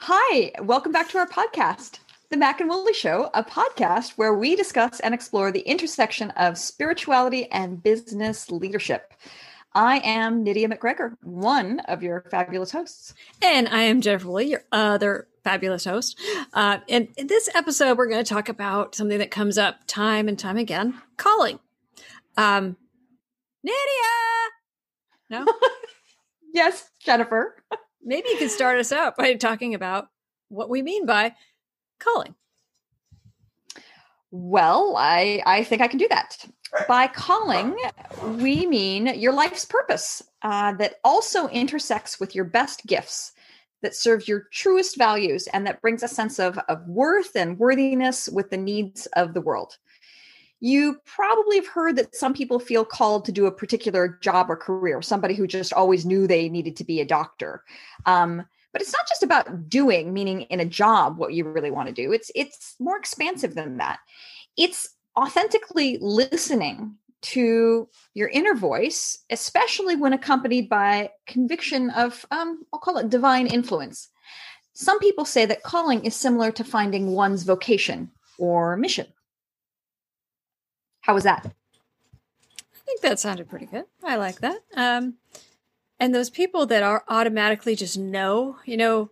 Hi, welcome back to our podcast, The Mac and Woolley Show, a podcast where we discuss and explore the intersection of spirituality and business leadership. I am Nydia McGregor, one of your fabulous hosts. And I am Jennifer Woolley, your other fabulous host. Uh, and in this episode, we're going to talk about something that comes up time and time again calling. Um, Nydia! No? yes, Jennifer. Maybe you could start us out by talking about what we mean by calling. Well, I, I think I can do that. By calling, we mean your life's purpose uh, that also intersects with your best gifts, that serves your truest values, and that brings a sense of, of worth and worthiness with the needs of the world. You probably have heard that some people feel called to do a particular job or career, somebody who just always knew they needed to be a doctor. Um, but it's not just about doing, meaning in a job, what you really want to do. It's it's more expansive than that. It's authentically listening to your inner voice, especially when accompanied by conviction of, um, I'll call it divine influence. Some people say that calling is similar to finding one's vocation or mission. How was that? I think that sounded pretty good. I like that. Um, and those people that are automatically just know, you know,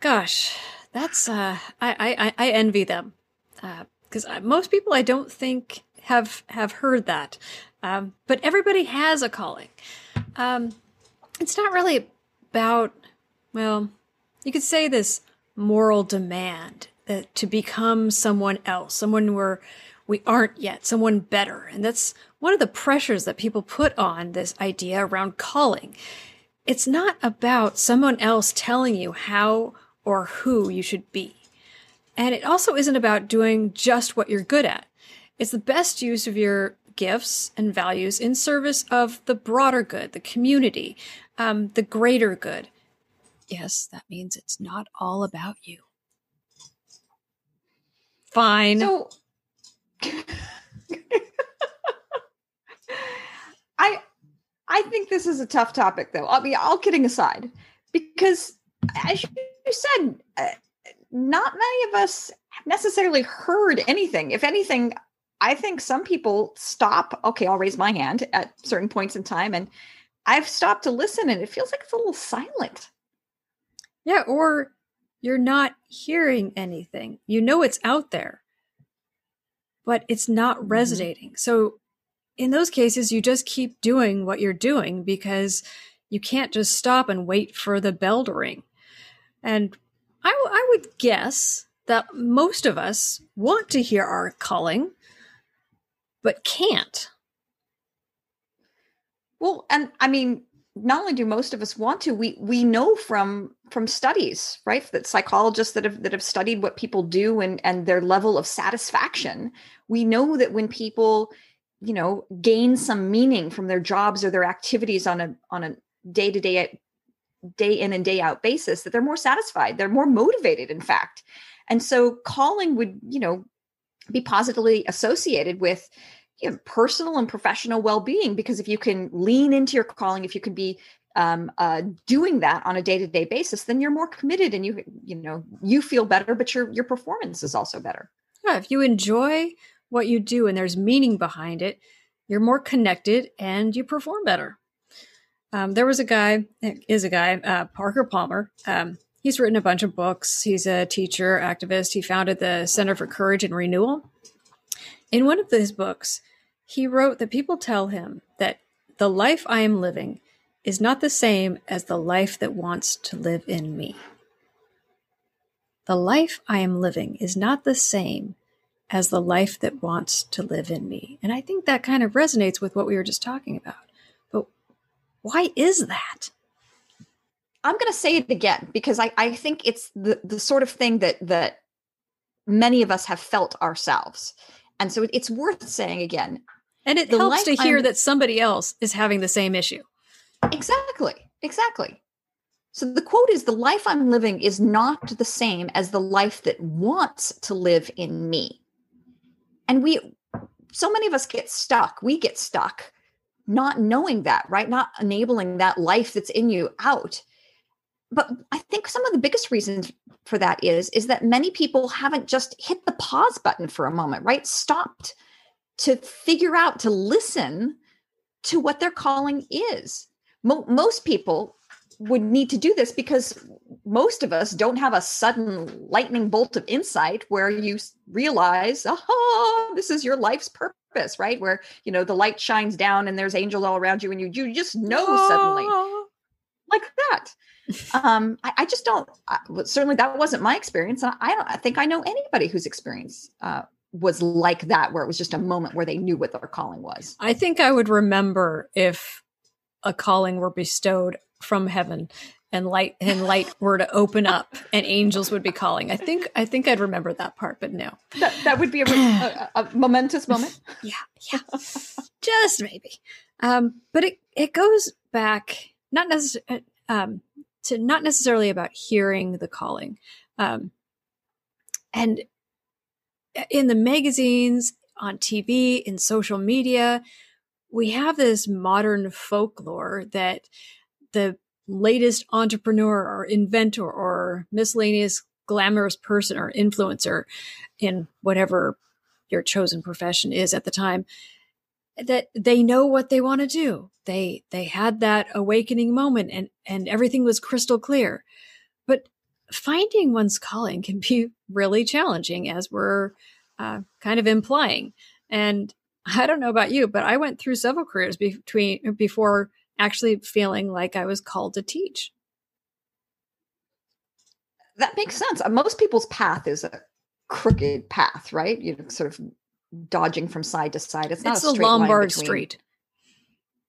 gosh, that's uh, I I I envy them because most people I don't think have have heard that. Um, but everybody has a calling. Um, it's not really about well, you could say this moral demand that to become someone else, someone where we aren't yet, someone better. And that's one of the pressures that people put on this idea around calling. It's not about someone else telling you how or who you should be. And it also isn't about doing just what you're good at. It's the best use of your gifts and values in service of the broader good, the community, um, the greater good. Yes, that means it's not all about you. Fine. So, I I think this is a tough topic, though. I mean, all kidding aside, because as you said, uh, not many of us have necessarily heard anything. If anything, I think some people stop. Okay, I'll raise my hand at certain points in time, and I've stopped to listen, and it feels like it's a little silent. Yeah, or you're not hearing anything. You know it's out there, but it's not mm-hmm. resonating. So in those cases, you just keep doing what you're doing because you can't just stop and wait for the bell to ring. And I, w- I would guess that most of us want to hear our calling, but can't. Well, and I mean, not only do most of us want to, we we know from from studies, right? That psychologists that have that have studied what people do and and their level of satisfaction, we know that when people you know gain some meaning from their jobs or their activities on a on a day to day day in and day out basis that they're more satisfied they're more motivated in fact and so calling would you know be positively associated with you know, personal and professional well-being because if you can lean into your calling if you can be um, uh, doing that on a day-to-day basis then you're more committed and you you know you feel better but your your performance is also better yeah if you enjoy what you do and there's meaning behind it, you're more connected and you perform better. Um, there was a guy, is a guy, uh, Parker Palmer. Um, he's written a bunch of books. He's a teacher, activist. He founded the Center for Courage and Renewal. In one of his books, he wrote that people tell him that the life I am living is not the same as the life that wants to live in me. The life I am living is not the same as the life that wants to live in me. And I think that kind of resonates with what we were just talking about. Why is that? I'm going to say it again because I, I think it's the, the sort of thing that that many of us have felt ourselves. And so it's worth saying again. And it helps to hear I'm, that somebody else is having the same issue. Exactly. Exactly. So the quote is the life I'm living is not the same as the life that wants to live in me. And we, so many of us get stuck. We get stuck not knowing that, right? Not enabling that life that's in you out. But I think some of the biggest reasons for that is is that many people haven't just hit the pause button for a moment, right? Stopped to figure out to listen to what their calling is. Mo- most people would need to do this because most of us don't have a sudden lightning bolt of insight where you realize, oh, this is your life's purpose, right? Where, you know, the light shines down and there's angels all around you and you, you just know oh. suddenly like that. um, I, I, just don't, I, certainly that wasn't my experience. And I don't I think I know anybody whose experience uh, was like that, where it was just a moment where they knew what their calling was. I think I would remember if a calling were bestowed from heaven and light and light were to open up and angels would be calling. I think I think I'd remember that part, but no. That that would be a, a, a momentous moment. yeah, yeah, just maybe. Um, but it it goes back not necessarily um, to not necessarily about hearing the calling, um, and in the magazines, on TV, in social media, we have this modern folklore that the latest entrepreneur or inventor or miscellaneous glamorous person or influencer in whatever your chosen profession is at the time that they know what they want to do. They they had that awakening moment and and everything was crystal clear. But finding one's calling can be really challenging as we're uh, kind of implying. And i don't know about you but i went through several careers between before actually feeling like I was called to teach. That makes sense. Uh, most people's path is a crooked path, right? You know, sort of dodging from side to side. It's not it's a, a Lombard Street.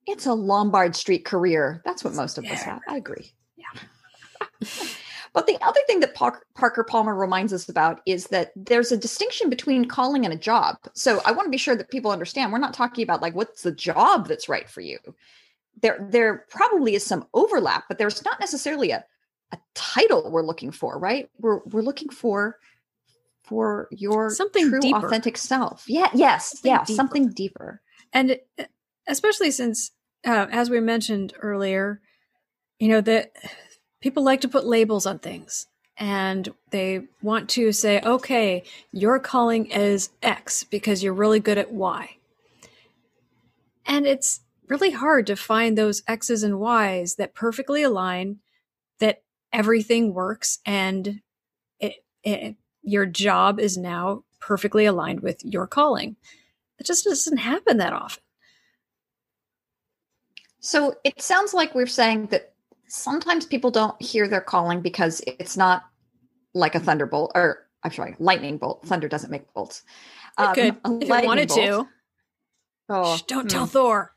It's a Lombard Street career. That's what most of yeah, us have. I agree. Yeah. but the other thing that Parker Palmer reminds us about is that there's a distinction between calling and a job. So I want to be sure that people understand we're not talking about like what's the job that's right for you there there probably is some overlap, but there's not necessarily a a title we're looking for, right? We're we're looking for for your something true deeper. authentic self. Yeah, yes, something yeah, deeper. something deeper. And uh, especially since uh, as we mentioned earlier, you know that people like to put labels on things and they want to say, okay, your calling is X because you're really good at Y. And it's really hard to find those X's and Y's that perfectly align, that everything works, and it, it, your job is now perfectly aligned with your calling. It just doesn't happen that often. So it sounds like we're saying that sometimes people don't hear their calling because it's not like a thunderbolt or I'm sorry, lightning bolt. Thunder doesn't make bolts. Um, could if it wanted bolt. to. Oh, Shh, don't hmm. tell Thor.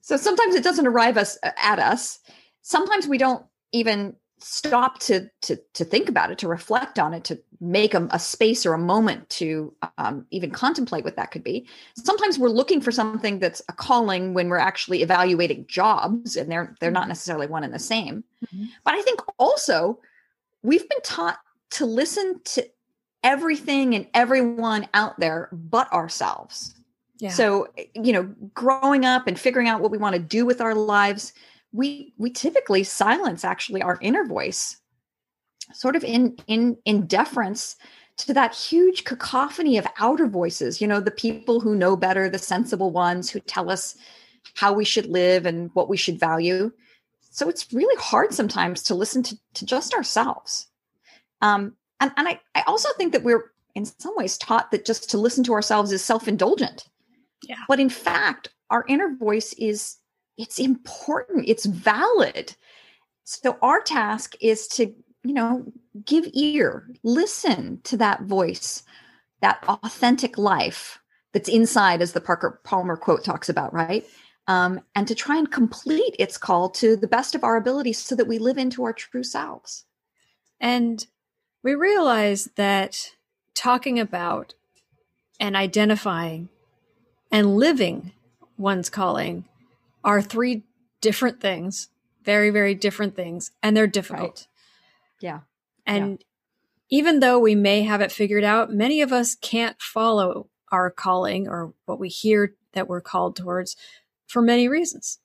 So sometimes it doesn't arrive us uh, at us. Sometimes we don't even stop to to to think about it, to reflect on it, to make a, a space or a moment to um, even contemplate what that could be. Sometimes we're looking for something that's a calling when we're actually evaluating jobs, and they're they're not necessarily one and the same. Mm-hmm. But I think also we've been taught to listen to everything and everyone out there but ourselves yeah. So, you know, growing up and figuring out what we want to do with our lives, we we typically silence actually our inner voice, sort of in in in deference to that huge cacophony of outer voices, you know, the people who know better, the sensible ones who tell us how we should live and what we should value. So it's really hard sometimes to listen to, to just ourselves. Um, and, and I, I also think that we're in some ways taught that just to listen to ourselves is self-indulgent yeah. But in fact, our inner voice is it's important, it's valid. So our task is to, you know, give ear, listen to that voice, that authentic life that's inside, as the Parker Palmer quote talks about, right? Um, and to try and complete its call to the best of our abilities so that we live into our true selves. And we realize that talking about and identifying and living one's calling are three different things, very, very different things, and they're difficult. Right. Yeah. And yeah. even though we may have it figured out, many of us can't follow our calling or what we hear that we're called towards for many reasons.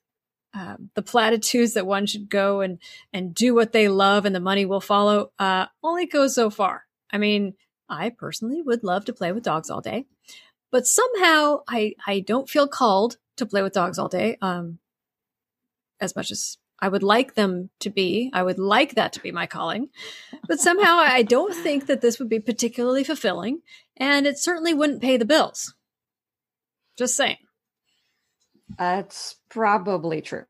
Um, the platitudes that one should go and and do what they love and the money will follow uh, only goes so far. I mean, I personally would love to play with dogs all day, but somehow I I don't feel called to play with dogs all day. Um, as much as I would like them to be, I would like that to be my calling, but somehow I don't think that this would be particularly fulfilling, and it certainly wouldn't pay the bills. Just saying. That's probably true.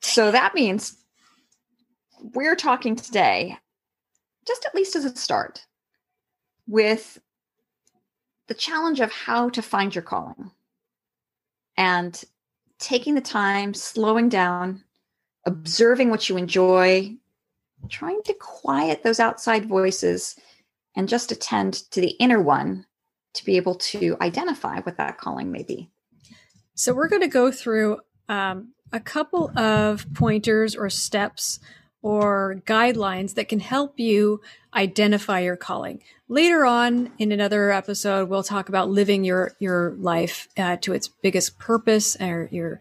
So that means we're talking today, just at least as a start, with the challenge of how to find your calling and taking the time, slowing down, observing what you enjoy, trying to quiet those outside voices and just attend to the inner one to be able to identify what that calling may be. So, we're going to go through um, a couple of pointers or steps or guidelines that can help you identify your calling. Later on in another episode, we'll talk about living your your life uh, to its biggest purpose, or your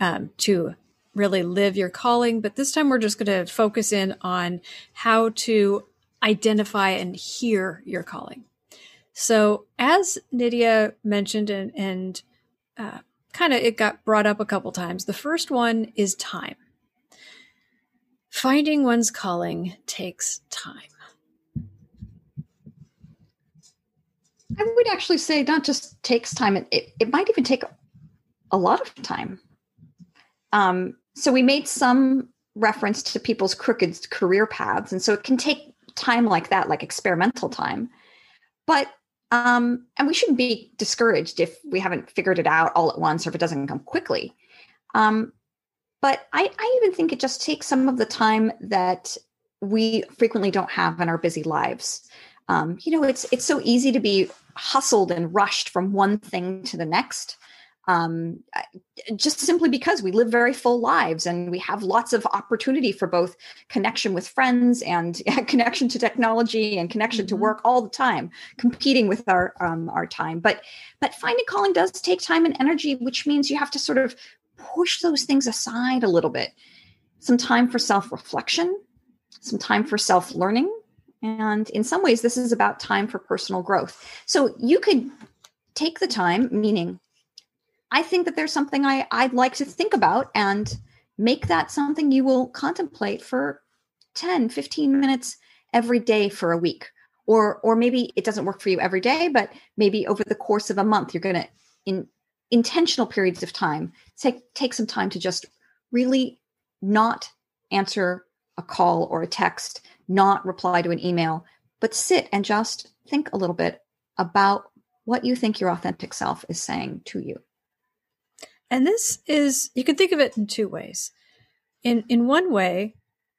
um, to really live your calling. But this time, we're just going to focus in on how to identify and hear your calling. So, as Nydia mentioned, and, and uh, kind of it got brought up a couple times. The first one is time. Finding one's calling takes time. I would actually say not just takes time, it, it, it might even take a lot of time. Um, so we made some reference to people's crooked career paths. And so it can take time like that, like experimental time. But um, and we shouldn't be discouraged if we haven't figured it out all at once or if it doesn't come quickly. Um, but I, I even think it just takes some of the time that we frequently don't have in our busy lives. Um, you know, it's it's so easy to be hustled and rushed from one thing to the next um, just simply because we live very full lives and we have lots of opportunity for both connection with friends and connection to technology and connection mm-hmm. to work all the time competing with our um, our time but but finding calling does take time and energy which means you have to sort of push those things aside a little bit some time for self-reflection some time for self-learning and in some ways this is about time for personal growth so you could take the time meaning I think that there's something I, I'd like to think about and make that something you will contemplate for 10, 15 minutes every day for a week. Or, or maybe it doesn't work for you every day, but maybe over the course of a month, you're going to, in intentional periods of time, take, take some time to just really not answer a call or a text, not reply to an email, but sit and just think a little bit about what you think your authentic self is saying to you. And this is, you can think of it in two ways. In, in one way,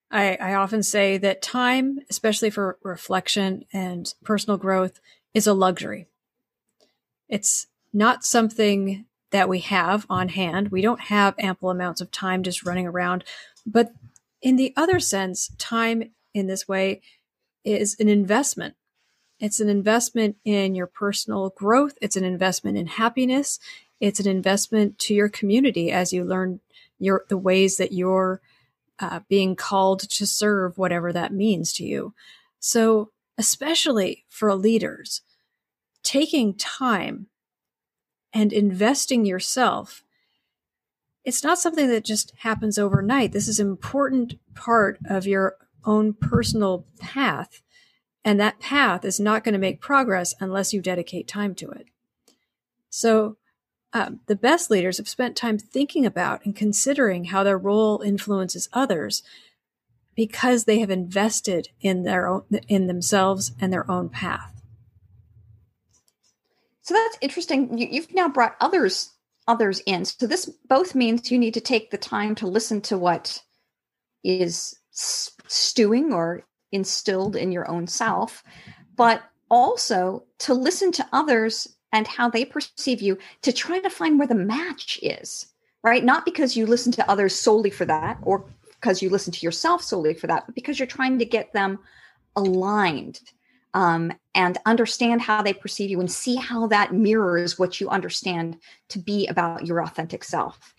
I, I often say that time, especially for reflection and personal growth, is a luxury. It's not something that we have on hand. We don't have ample amounts of time just running around. But in the other sense, time in this way is an investment. It's an investment in your personal growth. It's an investment in happiness. It's an investment to your community as you learn your the ways that you're uh, being called to serve, whatever that means to you. So, especially for leaders, taking time and investing yourself it's not something that just happens overnight. This is an important part of your own personal path. And that path is not going to make progress unless you dedicate time to it. So um, the best leaders have spent time thinking about and considering how their role influences others because they have invested in their own in themselves and their own path so that's interesting you, have now brought others others in so this both means you need to take the time to listen to what is stewing or instilled in your own self but also to listen to others and how they perceive you to try to find where the match is right? Not because you listen to others solely for that or because you listen to yourself solely for that, but because you're trying to get them aligned um, and understand how they perceive you and see how that mirrors what you understand to be about your authentic self.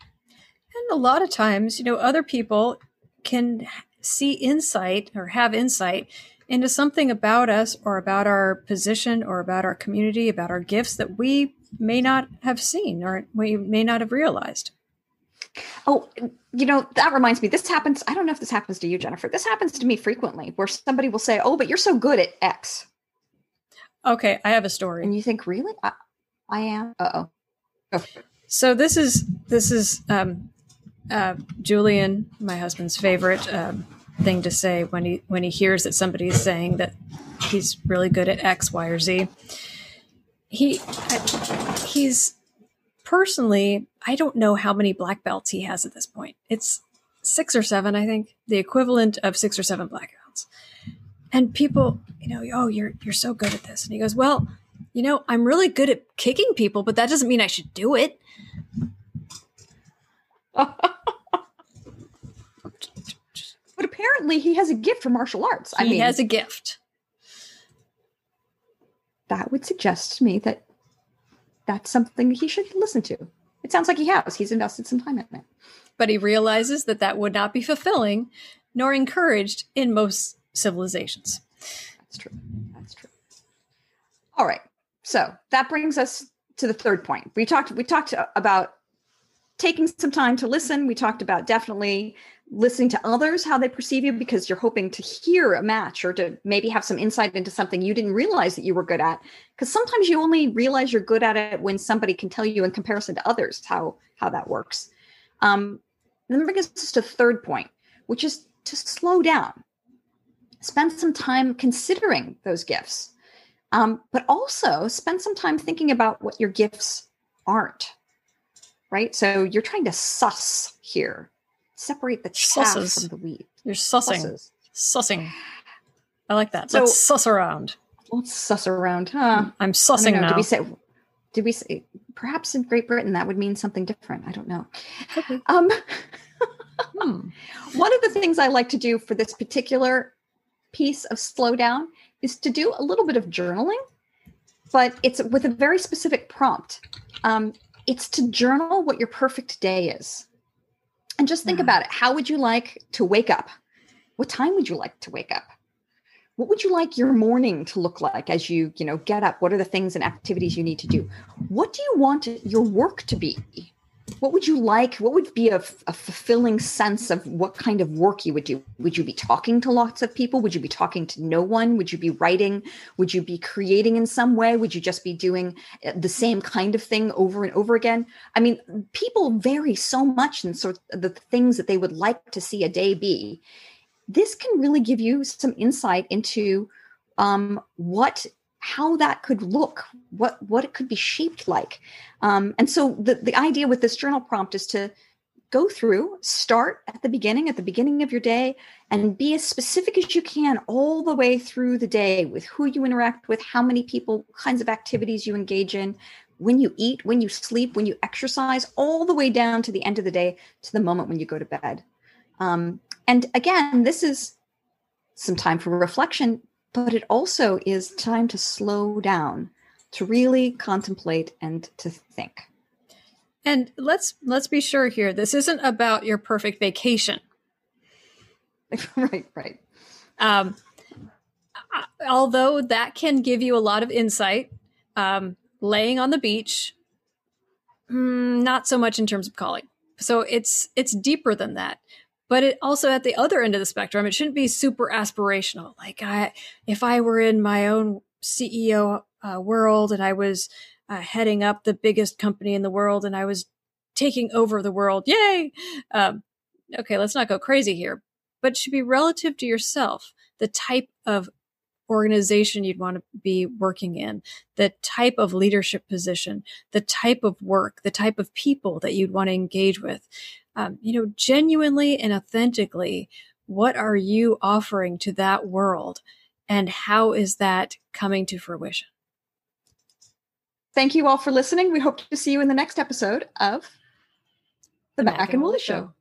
And a lot of times, you know, other people can see insight or have insight into something about us or about our position or about our community, about our gifts that we may not have seen or we may not have realized. Oh, you know, that reminds me, this happens. I don't know if this happens to you, Jennifer. This happens to me frequently where somebody will say, Oh, but you're so good at X. Okay, I have a story. And you think, Really? I, I am? Uh oh. So this is this is um, uh, Julian, my husband's favorite um, thing to say when he when he hears that somebody is saying that he's really good at X, Y, or Z. He he's personally, I don't know how many black belts he has at this point. It's six or seven, I think, the equivalent of six or seven black belts. And people, you know, oh, you're you're so good at this. And he goes, well, you know, I'm really good at kicking people, but that doesn't mean I should do it. but apparently, he has a gift for martial arts. He I mean, he has a gift. That would suggest to me that that's something he should listen to. It sounds like he has. He's invested some time in it. But he realizes that that would not be fulfilling nor encouraged in most civilizations. That's true. That's true. All right. So that brings us to the third point. We talked we talked about taking some time to listen. We talked about definitely listening to others how they perceive you because you're hoping to hear a match or to maybe have some insight into something you didn't realize that you were good at because sometimes you only realize you're good at it when somebody can tell you in comparison to others how how that works um, and then brings us to the third point which is to slow down spend some time considering those gifts um, but also spend some time thinking about what your gifts aren't right so you're trying to suss here separate the chaff Susses. from the wheat. You're sussing. Susses. Sussing. I like that. So, let's suss around. Let's suss around. Huh? I'm sussing now. Did we say? Did we say? Perhaps in Great Britain that would mean something different. I don't know. Okay. Um, hmm. One of the things I like to do for this particular piece of slowdown is to do a little bit of journaling, but it's with a very specific prompt. Um, it's to journal what your perfect day is. And just think about it. How would you like to wake up? What time would you like to wake up? What would you like your morning to look like as you, you know, get up? What are the things and activities you need to do? What do you want your work to be? What would you like? What would be a, a, fulfilling sense of what kind of work you would do? Would you be talking to lots of people? Would you be talking to no one? Would you be writing? Would you be creating in some way? Would you just be doing uh, the same kind of thing over and over again? I mean people vary so much in sort of the things that they would like to see a day be. This can really give you some insight into um, what how that could look, what what it could be shaped like. Um, and so the, the idea with this journal prompt is to go through, start at the beginning, at the beginning of your day, and be as specific as you can all the way through the day with who you interact with, how many people, kinds of activities you engage in, when you eat, when you sleep, when you exercise, all the way down to the end of the day, to the moment when you go to bed. Um, and again, this is some time for reflection, but it also is time to slow down, to really contemplate and to think. And let's let's be sure here, this isn't about your perfect vacation. right, right. Um, although that can give you a lot of insight, um, laying on the beach, mm, not so much in terms of calling. So it's it's deeper than that but it also at the other end of the spectrum it shouldn't be super aspirational. Like i if i were in my own ceo uh, world and i was uh, heading up the biggest company in the world and i was taking over the world yay! Um, okay let's not go crazy here but should be relative to yourself the type of organization you'd want to be working in, the type of leadership position, the type of work, the type of people that you'd want to engage with um, you know, genuinely and authentically, what are you offering to that world? And how is that coming to fruition? Thank you all for listening. We hope to see you in the next episode of The, Mac, and Woolley Show. Show.